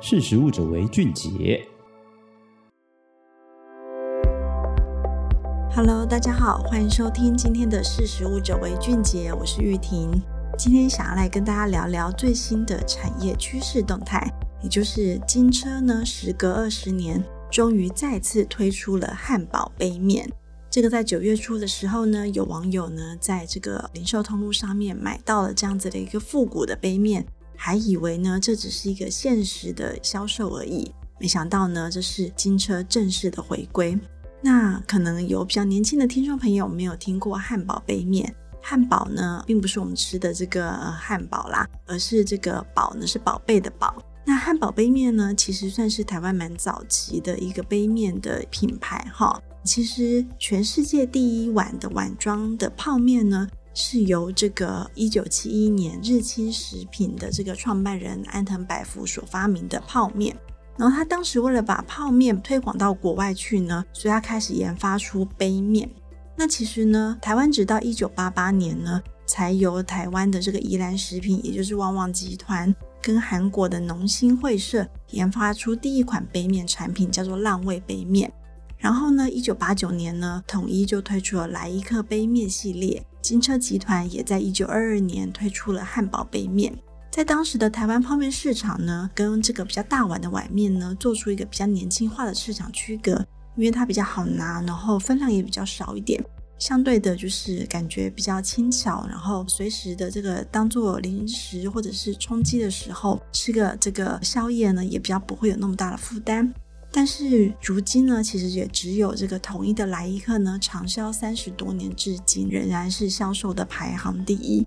识食物者为俊杰。Hello，大家好，欢迎收听今天的识食物者为俊杰，我是玉婷。今天想要来跟大家聊聊最新的产业趋势动态，也就是金车呢，时隔二十年，终于再次推出了汉堡杯面。这个在九月初的时候呢，有网友呢在这个零售通路上面买到了这样子的一个复古的杯面，还以为呢这只是一个限时的销售而已，没想到呢这是金车正式的回归。那可能有比较年轻的听众朋友没有听过汉堡杯面，汉堡呢并不是我们吃的这个汉堡啦，而是这个宝呢是宝贝的宝。那汉堡杯面呢其实算是台湾蛮早期的一个杯面的品牌哈。其实，全世界第一碗的碗装的泡面呢，是由这个一九七一年日清食品的这个创办人安藤百福所发明的泡面。然后他当时为了把泡面推广到国外去呢，所以他开始研发出杯面。那其实呢，台湾直到一九八八年呢，才由台湾的这个宜兰食品，也就是旺旺集团，跟韩国的农心会社研发出第一款杯面产品，叫做浪味杯面。然后呢，一九八九年呢，统一就推出了莱伊克杯面系列。金车集团也在一九二二年推出了汉堡杯面。在当时的台湾泡面市场呢，跟这个比较大碗的碗面呢，做出一个比较年轻化的市场区隔，因为它比较好拿，然后分量也比较少一点，相对的就是感觉比较轻巧，然后随时的这个当做零食或者是充饥的时候吃个这个宵夜呢，也比较不会有那么大的负担。但是如今呢，其实也只有这个统一的来一客呢，长销三十多年至今，仍然是销售的排行第一。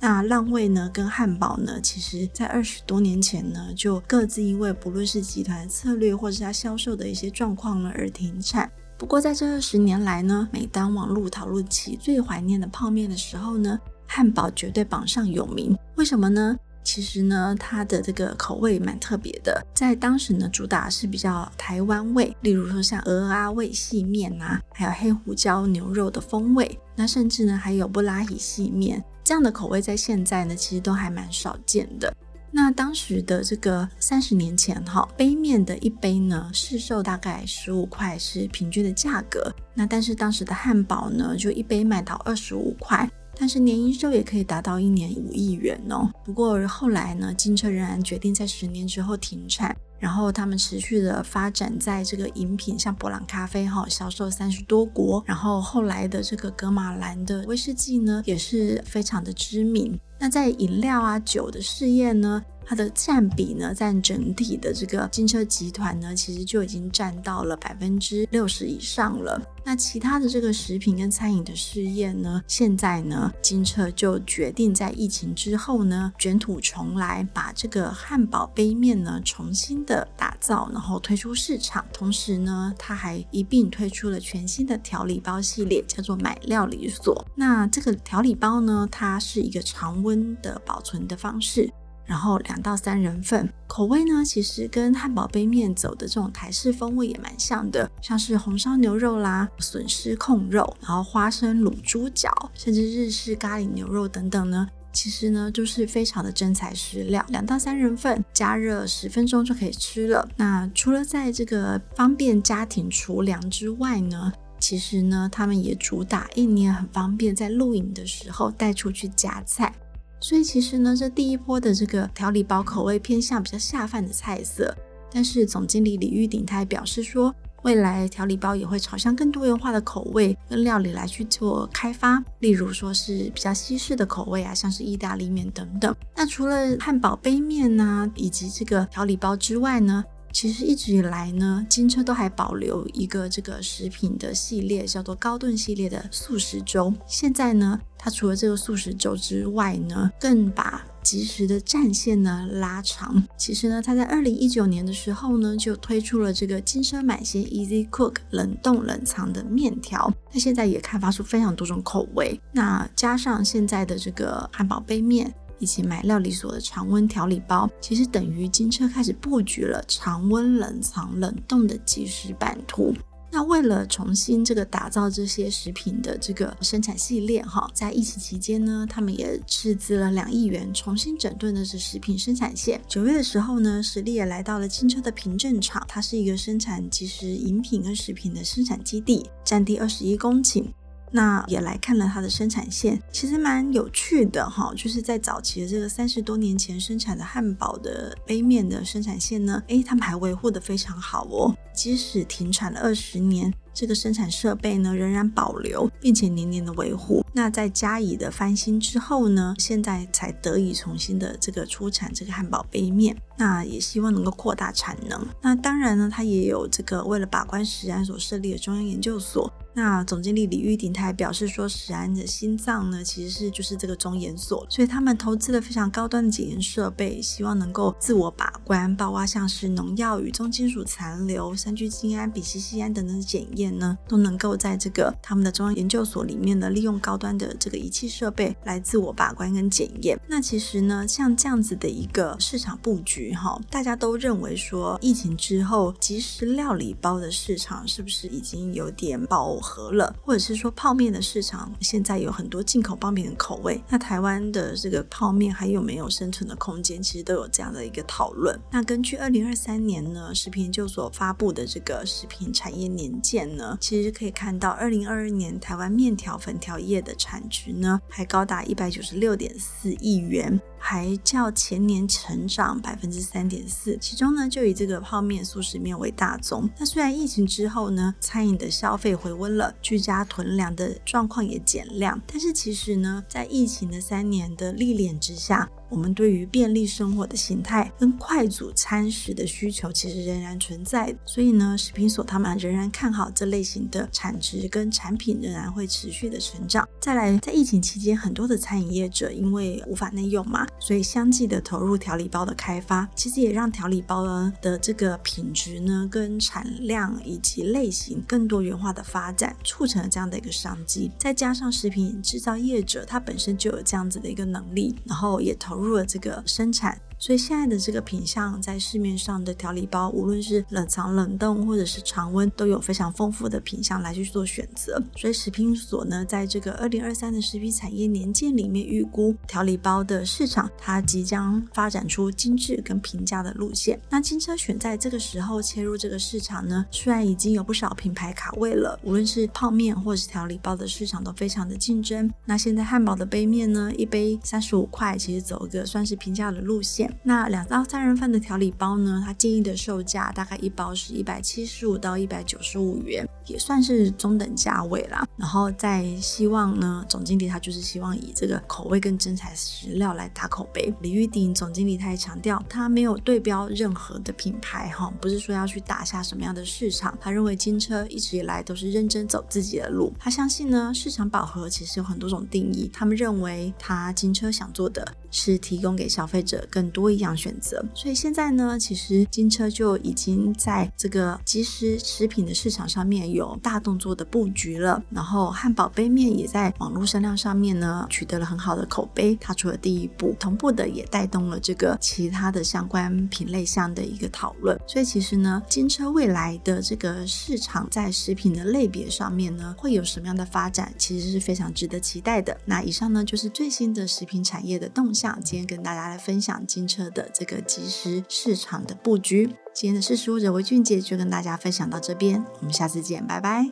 那浪味呢，跟汉堡呢，其实在二十多年前呢，就各自因为不论是集团策略或是它销售的一些状况呢而停产。不过在这二十年来呢，每当网络讨论起最怀念的泡面的时候呢，汉堡绝对榜上有名。为什么呢？其实呢，它的这个口味蛮特别的，在当时呢，主打是比较台湾味，例如说像鹅啊味细面啊，还有黑胡椒牛肉的风味，那甚至呢还有布拉提细面这样的口味，在现在呢其实都还蛮少见的。那当时的这个三十年前哈，杯面的一杯呢，市售大概十五块是平均的价格，那但是当时的汉堡呢，就一杯卖到二十五块。但是年营收也可以达到一年五亿元哦。不过后来呢，金车仍然决定在十年之后停产，然后他们持续的发展在这个饮品，像博朗咖啡哈，销售三十多国。然后后来的这个格玛兰的威士忌呢，也是非常的知名。那在饮料啊酒的事业呢，它的占比呢，占整体的这个金车集团呢，其实就已经占到了百分之六十以上了。那其他的这个食品跟餐饮的事业呢，现在呢，金车就决定在疫情之后呢，卷土重来，把这个汉堡杯面呢重新的打造，然后推出市场。同时呢，它还一并推出了全新的调理包系列，叫做买料理所。那这个调理包呢，它是一个常温温的保存的方式。然后两到三人份，口味呢，其实跟汉堡杯面走的这种台式风味也蛮像的，像是红烧牛肉啦、笋丝控肉，然后花生卤猪脚，甚至日式咖喱牛肉等等呢，其实呢都是非常的真材实料。两到三人份，加热十分钟就可以吃了。那除了在这个方便家庭厨粮之外呢，其实呢，他们也主打一年很方便，在露营的时候带出去夹菜。所以其实呢，这第一波的这个调理包口味偏向比较下饭的菜色，但是总经理李玉鼎他还表示说，未来调理包也会朝向更多元化的口味跟料理来去做开发，例如说是比较西式的口味啊，像是意大利面等等。那除了汉堡杯面呐、以及这个调理包之外呢，其实一直以来呢，金车都还保留一个这个食品的系列，叫做高顿系列的素食粥。现在呢，它除了这个素食粥之外呢，更把即食的战线呢拉长。其实呢，它在二零一九年的时候呢，就推出了这个金车满鲜 Easy Cook 冷冻冷藏的面条。它现在也开发出非常多种口味。那加上现在的这个汉堡杯面。以及买料理所的常温调理包，其实等于金车开始布局了常温冷藏冷冻的即食版图。那为了重新这个打造这些食品的这个生产系列哈，在疫情期间呢，他们也斥资了两亿元重新整顿的是食品生产线。九月的时候呢，实力也来到了金车的平镇厂，它是一个生产即食饮品跟食品的生产基地，占地二十一公顷。那也来看了它的生产线，其实蛮有趣的哈，就是在早期的这个三十多年前生产的汉堡的杯面的生产线呢，诶，他们还维护得非常好哦，即使停产了二十年，这个生产设备呢仍然保留，并且年年的维护。那在加以的翻新之后呢，现在才得以重新的这个出产这个汉堡杯面。那也希望能够扩大产能。那当然呢，它也有这个为了把关食安所设立的中央研究所。那总经理李玉鼎他还表示说，食安的心脏呢，其实是就是这个中研所，所以他们投资了非常高端的检验设备，希望能够自我把关，包括像是农药与重金属残留、三聚氰胺、丙烯酰胺等等的检验呢，都能够在这个他们的中央研究所里面呢，利用高端的这个仪器设备来自我把关跟检验。那其实呢，像这样子的一个市场布局哈，大家都认为说，疫情之后即食料理包的市场是不是已经有点饱和合了，或者是说泡面的市场现在有很多进口泡面的口味，那台湾的这个泡面还有没有生存的空间？其实都有这样的一个讨论。那根据二零二三年呢，食品研究所发布的这个食品产业年鉴呢，其实可以看到二零二二年台湾面条粉条业的产值呢，还高达一百九十六点四亿元。还较前年成长百分之三点四，其中呢就以这个泡面、速食面为大宗。那虽然疫情之后呢，餐饮的消费回温了，居家囤粮的状况也减量，但是其实呢，在疫情的三年的历练之下，我们对于便利生活的形态跟快煮餐食的需求其实仍然存在，所以呢，食品所他们仍然看好这类型的产值跟产品仍然会持续的成长。再来，在疫情期间，很多的餐饮业者因为无法内用嘛，所以相继的投入调理包的开发，其实也让调理包呢的这个品质呢跟产量以及类型更多元化的发展，促成了这样的一个商机。再加上食品制造业者，他本身就有这样子的一个能力，然后也投入了这个生产。所以现在的这个品相，在市面上的调理包，无论是冷藏、冷冻或者是常温，都有非常丰富的品相来去做选择。所以食品所呢，在这个二零二三的食品产业年鉴里面，预估调理包的市场，它即将发展出精致跟平价的路线。那金车选在这个时候切入这个市场呢，虽然已经有不少品牌卡位了，无论是泡面或者是调理包的市场都非常的竞争。那现在汉堡的杯面呢，一杯三十五块，其实走一个算是平价的路线。那两到三人份的调理包呢，它建议的售价大概一包是一百七十五到一百九十五元，也算是中等价位啦。然后在希望呢，总经理他就是希望以这个口味跟真材实料来打口碑。李玉鼎总经理他也强调，他没有对标任何的品牌哈，不是说要去打下什么样的市场。他认为金车一直以来都是认真走自己的路。他相信呢，市场饱和其实有很多种定义。他们认为他金车想做的是提供给消费者更多一样选择，所以现在呢，其实金车就已经在这个即食食品的市场上面有大动作的布局了。然后汉堡杯面也在网络声量上面呢取得了很好的口碑，踏出了第一步，同步的也带动了这个其他的相关品类项的一个讨论。所以其实呢，金车未来的这个市场在食品的类别上面呢，会有什么样的发展，其实是非常值得期待的。那以上呢就是最新的食品产业的动向，今天跟大家来分享金车的这个即时市场的布局，今天的识时务者为俊杰就跟大家分享到这边，我们下次见，拜拜。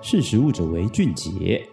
识时务者为俊杰。